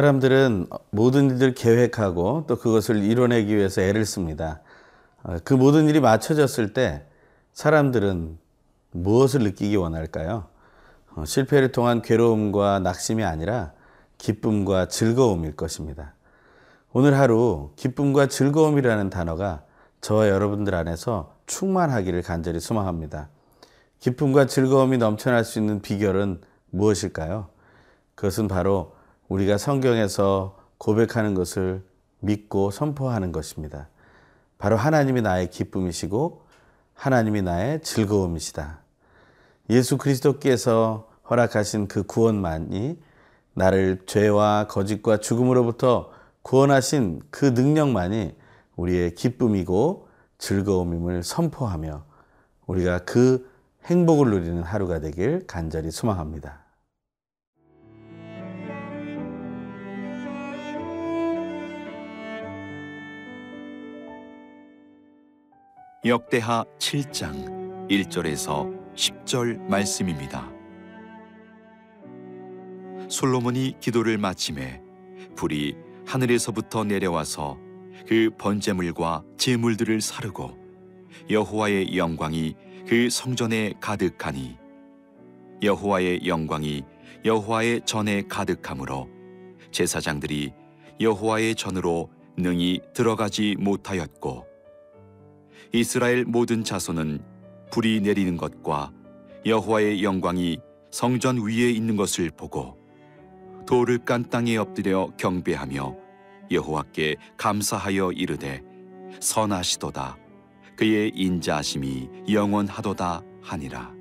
사람들은 모든 일을 계획하고 또 그것을 이뤄내기 위해서 애를 씁니다. 어, 그 모든 일이 맞춰졌을 때 사람들은 무엇을 느끼기 원할까요? 어, 실패를 통한 괴로움과 낙심이 아니라 기쁨과 즐거움일 것입니다. 오늘 하루 기쁨과 즐거움이라는 단어가 저와 여러분들 안에서 충만하기를 간절히 소망합니다. 기쁨과 즐거움이 넘쳐날 수 있는 비결은 무엇일까요? 그것은 바로 우리가 성경에서 고백하는 것을 믿고 선포하는 것입니다. 바로 하나님이 나의 기쁨이시고 하나님이 나의 즐거움이시다. 예수 그리스도께서 허락하신 그 구원만이 나를 죄와 거짓과 죽음으로부터 구원하신 그 능력만이 우리의 기쁨이고 즐거움임을 선포하며 우리가 그 행복을 누리는 하루가 되길 간절히 소망합니다. 역대하 7장 1절에서 10절 말씀입니다. 솔로몬이 기도를 마침에 불이 하늘에서부터 내려와서 그 번제물과 제물들을 사르고 여호와의 영광이 그 성전에 가득하니 여호와의 영광이 여호와의 전에 가득하므로 제사장들이 여호와의 전으로 능히 들어가지 못하였고 이스라엘 모든 자손은 불이 내리는 것과 여호와의 영광이 성전 위에 있는 것을 보고 돌을 깐 땅에 엎드려 경배하며 여호와께 감사하여 이르되 선하시도다. 그의 인자하심이 영원하도다 하니라.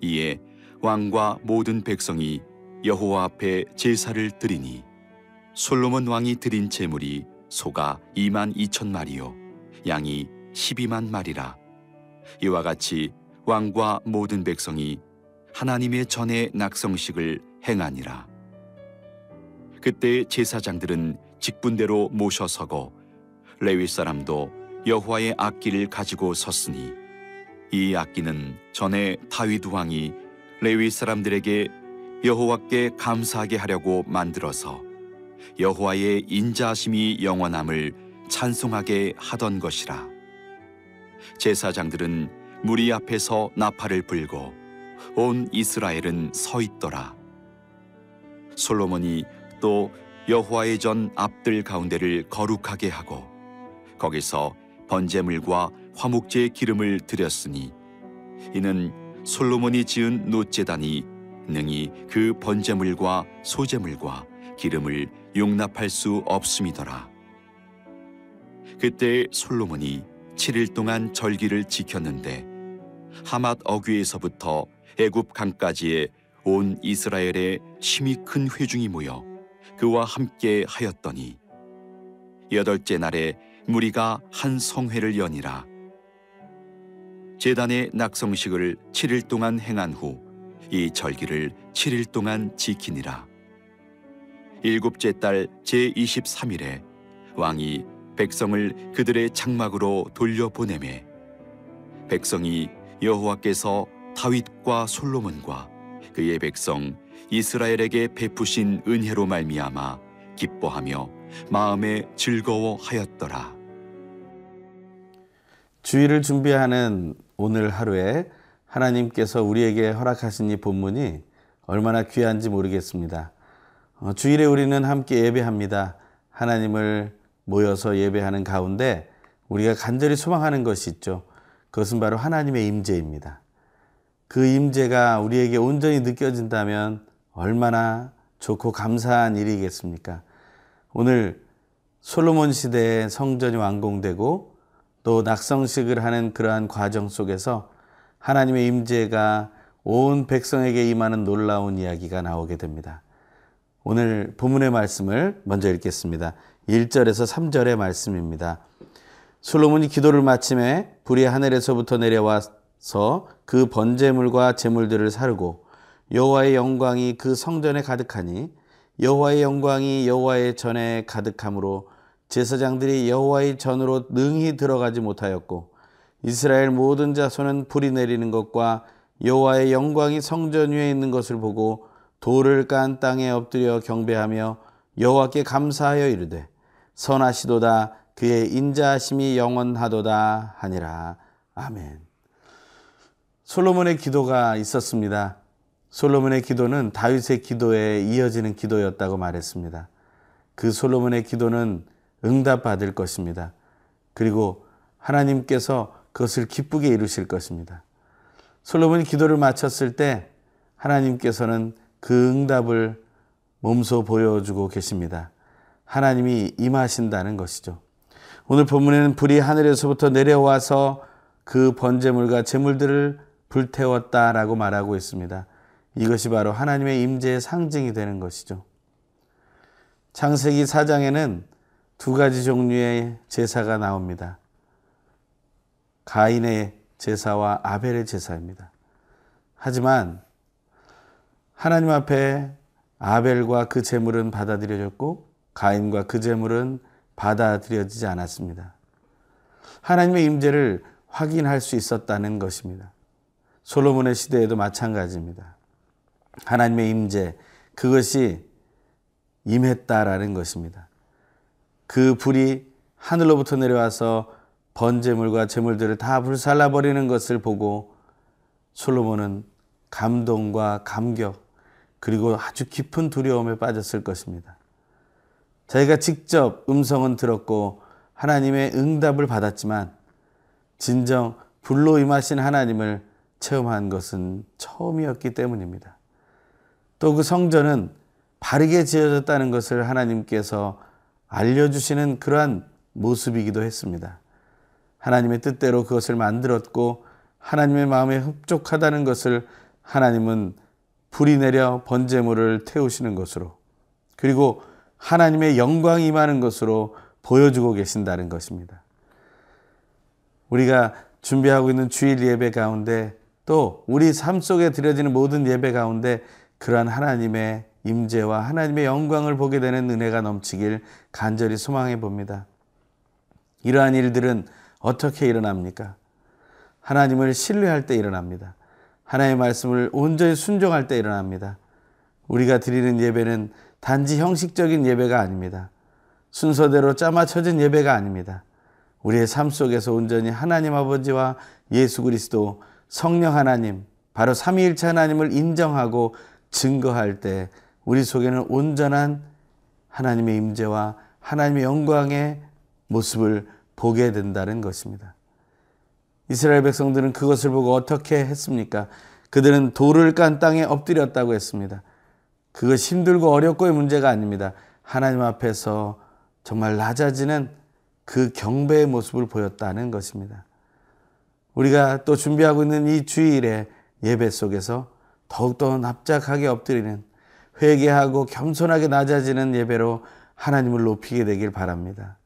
이에 왕과 모든 백성이 여호와 앞에 제사를 드리니 솔로몬 왕이 드린 제물이 소가 2만 2천 마리요 양이 12만 마리라. 이와 같이 왕과 모든 백성이 하나님의 전에 낙성식을 행하니라. 그때 제사장들은 직분대로 모셔 서고 레위 사람도 여호와의 악기를 가지고 섰으니 이 악기는 전에 다윗 왕이 레위 사람들에게 여호와께 감사하게 하려고 만들어서 여호와의 인자하심이 영원함을 찬송하게 하던 것이라 제사장들은 무리 앞에서 나팔을 불고 온 이스라엘은 서 있더라 솔로몬이 또 여호와의 전 앞들 가운데를 거룩하게 하고 거기서 번제물과 화목제 기름을 드렸으니 이는 솔로몬이 지은 노제단이 능히 그 번제물과 소제물과 기름을 용납할 수 없음이더라. 그때 솔로몬이 7일 동안 절기를 지켰는데 하맛 어귀에서부터 애굽 강까지의 온 이스라엘에 심히 큰 회중이 모여 그와 함께 하였더니 여덟째 날에 무리가 한 성회를 연이라. 제단의 낙성식을 7일 동안 행한 후 이 절기를 7일 동안 지키니라. 일곱째 달 제23일에 왕이 백성을 그들의 장막으로 돌려보내매 백성이 여호와께서 다윗과 솔로몬과 그의 백성 이스라엘에게 베푸신 은혜로 말미암아 기뻐하며 마음에 즐거워하였더라. 주일을 준비하는 오늘 하루에 하나님께서 우리에게 허락하신 이 본문이 얼마나 귀한지 모르겠습니다. 어, 주일에 우리는 함께 예배합니다. 하나님을 모여서 예배하는 가운데 우리가 간절히 소망하는 것이 있죠. 그것은 바로 하나님의 임재입니다. 그 임재가 우리에게 온전히 느껴진다면 얼마나 좋고 감사한 일이겠습니까? 오늘 솔로몬 시대에 성전이 완공되고 또 낙성식을 하는 그러한 과정 속에서 하나님의 임재가 온 백성에게 임하는 놀라운 이야기가 나오게 됩니다. 오늘 본문의 말씀을 먼저 읽겠습니다. 1절에서 3절의 말씀입니다. 솔로몬이 기도를 마침에 불이 하늘에서부터 내려와서 그 번제물과 제물들을 사르고 여호와의 영광이 그 성전에 가득하니 여호와의 영광이 여호와의 전에 가득함으로 제사장들이 여호와의 전으로 능히 들어가지 못하였고 이스라엘 모든 자손은 불이 내리는 것과 여호와의 영광이 성전 위에 있는 것을 보고 돌을 깐 땅에 엎드려 경배하며 여호와께 감사하여 이르되 선하시도다 그의 인자하심이 영원하도다 하니라. 아멘. 솔로몬의 기도가 있었습니다. 솔로몬의 기도는 다윗의 기도에 이어지는 기도였다고 말했습니다. 그 솔로몬의 기도는 응답받을 것입니다. 그리고 하나님께서 그것을 기쁘게 이루실 것입니다. 솔로몬이 기도를 마쳤을 때 하나님께서는 그 응답을 몸소 보여주고 계십니다. 하나님이 임하신다는 것이죠. 오늘 본문에는 불이 하늘에서부터 내려와서 그 번제물과 제물들을 불태웠다라고 말하고 있습니다. 이것이 바로 하나님의 임재의 상징이 되는 것이죠. 창세기 4장에는 두 가지 종류의 제사가 나옵니다. 가인의 제사와 아벨의 제사입니다. 하지만 하나님 앞에 아벨과 그 제물은 받아들여졌고 가인과 그 제물은 받아들여지지 않았습니다. 하나님의 임재를 확인할 수 있었다는 것입니다. 솔로몬의 시대에도 마찬가지입니다. 하나님의 임재 그것이 임했다라는 것입니다. 그 불이 하늘로부터 내려와서 번제물과 제물들을 다 불살라 버리는 것을 보고 솔로몬은 감동과 감격 그리고 아주 깊은 두려움에 빠졌을 것입니다. 자기가 직접 음성은 들었고 하나님의 응답을 받았지만 진정 불로 임하신 하나님을 체험한 것은 처음이었기 때문입니다. 또 그 성전은 바르게 지어졌다는 것을 하나님께서 알려주시는 그러한 모습이기도 했습니다. 하나님의 뜻대로 그것을 만들었고 하나님의 마음에 흡족하다는 것을 하나님은 불이 내려 번제물을 태우시는 것으로 그리고 하나님의 영광이 임하는 것으로 보여주고 계신다는 것입니다. 우리가 준비하고 있는 주일 예배 가운데 또 우리 삶 속에 드려지는 모든 예배 가운데 그러한 하나님의 임재와 하나님의 영광을 보게 되는 은혜가 넘치길 간절히 소망해 봅니다. 이러한 일들은 어떻게 일어납니까? 하나님을 신뢰할 때 일어납니다. 하나님의 말씀을 온전히 순종할 때 일어납니다. 우리가 드리는 예배는 단지 형식적인 예배가 아닙니다. 순서대로 짜맞춰진 예배가 아닙니다. 우리의 삶 속에서 온전히 하나님 아버지와 예수 그리스도 성령 하나님, 바로 삼위일체 하나님을 인정하고 증거할 때 우리 속에는 온전한 하나님의 임재와 하나님의 영광의 모습을 보게 된다는 것입니다. 이스라엘 백성들은 그것을 보고 어떻게 했습니까? 그들은 돌을 깐 땅에 엎드렸다고 했습니다. 그것 힘들고 어렵고의 문제가 아닙니다. 하나님 앞에서 정말 낮아지는 그 경배의 모습을 보였다는 것입니다. 우리가 또 준비하고 있는 이 주일의 예배 속에서 더욱더 납작하게 엎드리는 회개하고 겸손하게 낮아지는 예배로 하나님을 높이게 되길 바랍니다.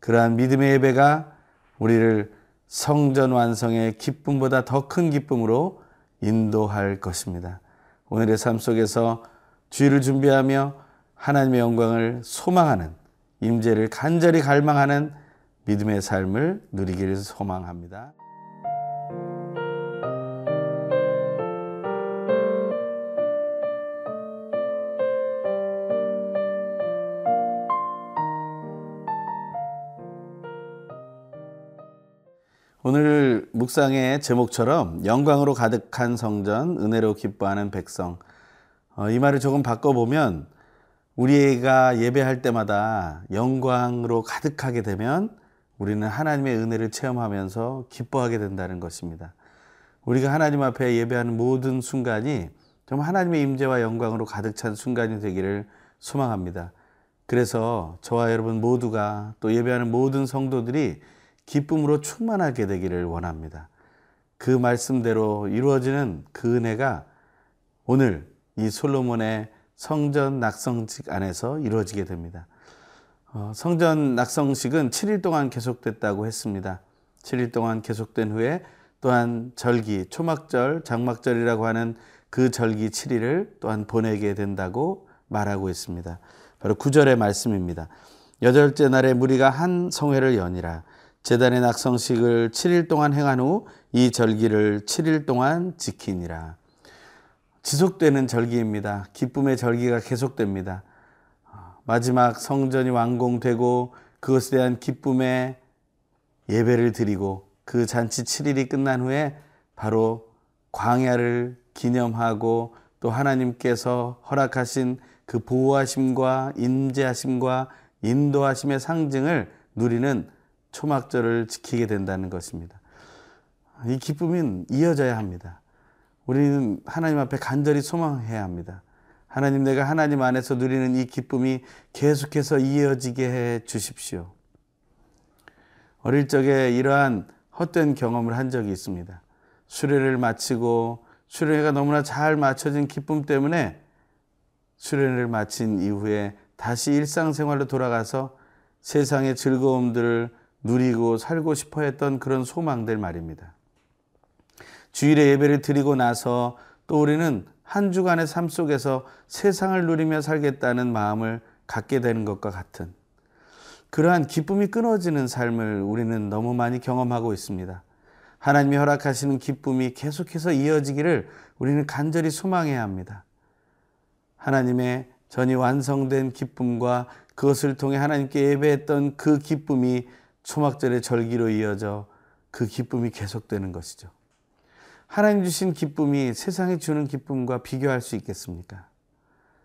그러한 믿음의 예배가 우리를 성전 완성의 기쁨보다 더 큰 기쁨으로 인도할 것입니다. 오늘의 삶 속에서 주의를 준비하며 하나님의 영광을 소망하는 임재를 간절히 갈망하는 믿음의 삶을 누리기를 소망합니다. 오늘 묵상의 제목처럼 영광으로 가득한 성전, 은혜로 기뻐하는 백성. 어, 이 말을 조금 바꿔보면 우리가 예배할 때마다 영광으로 가득하게 되면 우리는 하나님의 은혜를 체험하면서 기뻐하게 된다는 것입니다. 우리가 하나님 앞에 예배하는 모든 순간이 정말 하나님의 임재와 영광으로 가득 찬 순간이 되기를 소망합니다. 그래서 저와 여러분 모두가 또 예배하는 모든 성도들이 기쁨으로 충만하게 되기를 원합니다. 그 말씀대로 이루어지는 그 은혜가 오늘 이 솔로몬의 성전 낙성식 안에서 이루어지게 됩니다. 어, 성전 낙성식은 7일 동안 계속됐다고 했습니다. 7일 동안 계속된 후에 또한 절기, 초막절, 장막절이라고 하는 그 절기 7일을 또한 보내게 된다고 말하고 있습니다. 바로 9절의 말씀입니다. 여덟째 날에 무리가 한 성회를 연이라. 제단의 낙성식을 7일 동안 행한 후 이 절기를 7일 동안 지키니라. 지속되는 절기입니다. 기쁨의 절기가 계속됩니다. 마지막 성전이 완공되고 그것에 대한 기쁨의 예배를 드리고 그 잔치 7일이 끝난 후에 바로 광야를 기념하고 또 하나님께서 허락하신 그 보호하심과 임재하심과 인도하심의 상징을 누리는 초막절을 지키게 된다는 것입니다. 이 기쁨은 이어져야 합니다. 우리는 하나님 앞에 간절히 소망해야 합니다. 하나님 내가 하나님 안에서 누리는 이 기쁨이 계속해서 이어지게 해 주십시오. 어릴 적에 이러한 헛된 경험을 한 적이 있습니다. 수련을 마치고 수련회가 너무나 잘 맞춰진 기쁨 때문에 수련을 마친 이후에 다시 일상생활로 돌아가서 세상의 즐거움들을 누리고 살고 싶어 했던 그런 소망들 말입니다. 주일에 예배를 드리고 나서 또 우리는 한 주간의 삶 속에서 세상을 누리며 살겠다는 마음을 갖게 되는 것과 같은 그러한 기쁨이 끊어지는 삶을 우리는 너무 많이 경험하고 있습니다. 하나님이 허락하시는 기쁨이 계속해서 이어지기를 우리는 간절히 소망해야 합니다. 하나님의 전이 완성된 기쁨과 그것을 통해 하나님께 예배했던 그 기쁨이 초막절의 절기로 이어져 그 기쁨이 계속되는 것이죠. 하나님 주신 기쁨이 세상이 주는 기쁨과 비교할 수 있겠습니까?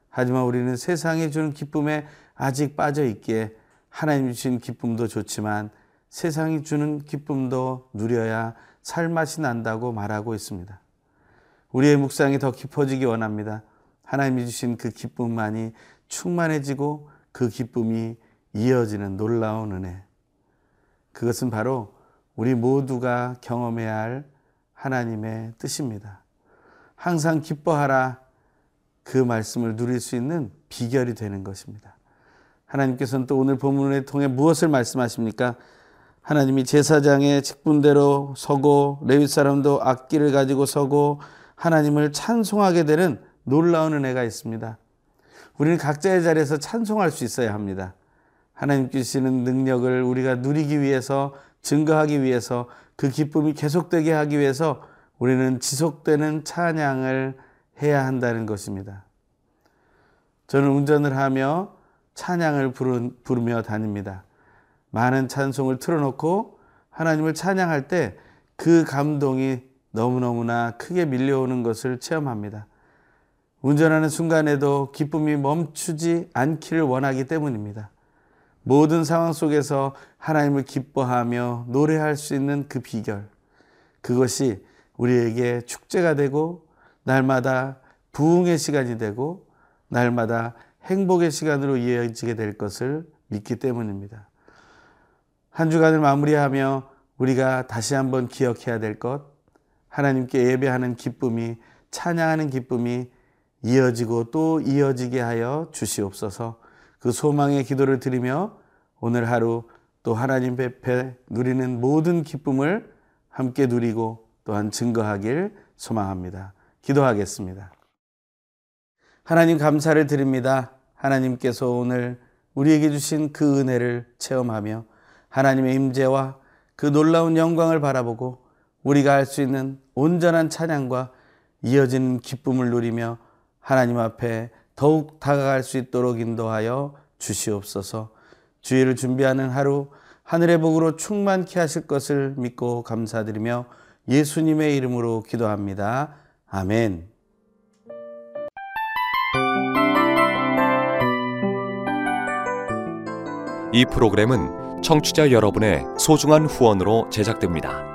하지만 우리는 세상이 주는 기쁨에 아직 빠져 있기에 하나님 주신 기쁨도 좋지만 세상이 주는 기쁨도 누려야 살맛이 난다고 말하고 있습니다. 우리의 묵상이 더 깊어지기 원합니다. 하나님이 주신 그 기쁨만이 충만해지고 그 기쁨이 이어지는 놀라운 은혜. 그것은 바로 우리 모두가 경험해야 할 하나님의 뜻입니다. 항상 기뻐하라 그 말씀을 누릴 수 있는 비결이 되는 것입니다. 하나님께서는 또 오늘 본문을 통해 무엇을 말씀하십니까? 하나님이 제사장의 직분대로 서고 레위 사람도 악기를 가지고 서고 하나님을 찬송하게 되는 놀라운 은혜가 있습니다. 우리는 각자의 자리에서 찬송할 수 있어야 합니다. 하나님 주시는 능력을 우리가 누리기 위해서 증거하기 위해서 그 기쁨이 계속되게 하기 위해서 우리는 지속되는 찬양을 해야 한다는 것입니다. 저는 운전을 하며 찬양을 부르며 다닙니다. 많은 찬송을 틀어놓고 하나님을 찬양할 때 그 감동이 너무너무나 크게 밀려오는 것을 체험합니다. 운전하는 순간에도 기쁨이 멈추지 않기를 원하기 때문입니다. 모든 상황 속에서 하나님을 기뻐하며 노래할 수 있는 그 비결. 그것이 우리에게 축제가 되고 날마다 부흥의 시간이 되고 날마다 행복의 시간으로 이어지게 될 것을 믿기 때문입니다. 한 주간을 마무리하며 우리가 다시 한번 기억해야 될 것, 하나님께 예배하는 기쁨이, 찬양하는 기쁨이 이어지고 또 이어지게 하여 주시옵소서. 그 소망의 기도를 드리며 오늘 하루 또 하나님 뵙에 누리는 모든 기쁨을 함께 누리고 또한 증거하길 소망합니다. 기도하겠습니다. 하나님 감사를 드립니다. 하나님께서 오늘 우리에게 주신 그 은혜를 체험하며 하나님의 임재와 그 놀라운 영광을 바라보고 우리가 할 수 있는 온전한 찬양과 이어지는 기쁨을 누리며 하나님 앞에 더욱 다가갈 수 있도록 인도하여 주시옵소서. 주의를 준비하는 하루 하늘의 복으로 충만케 하실 것을 믿고 감사드리며 예수님의 이름으로 기도합니다. 아멘. 이 프로그램은 청취자 여러분의 소중한 후원으로 제작됩니다.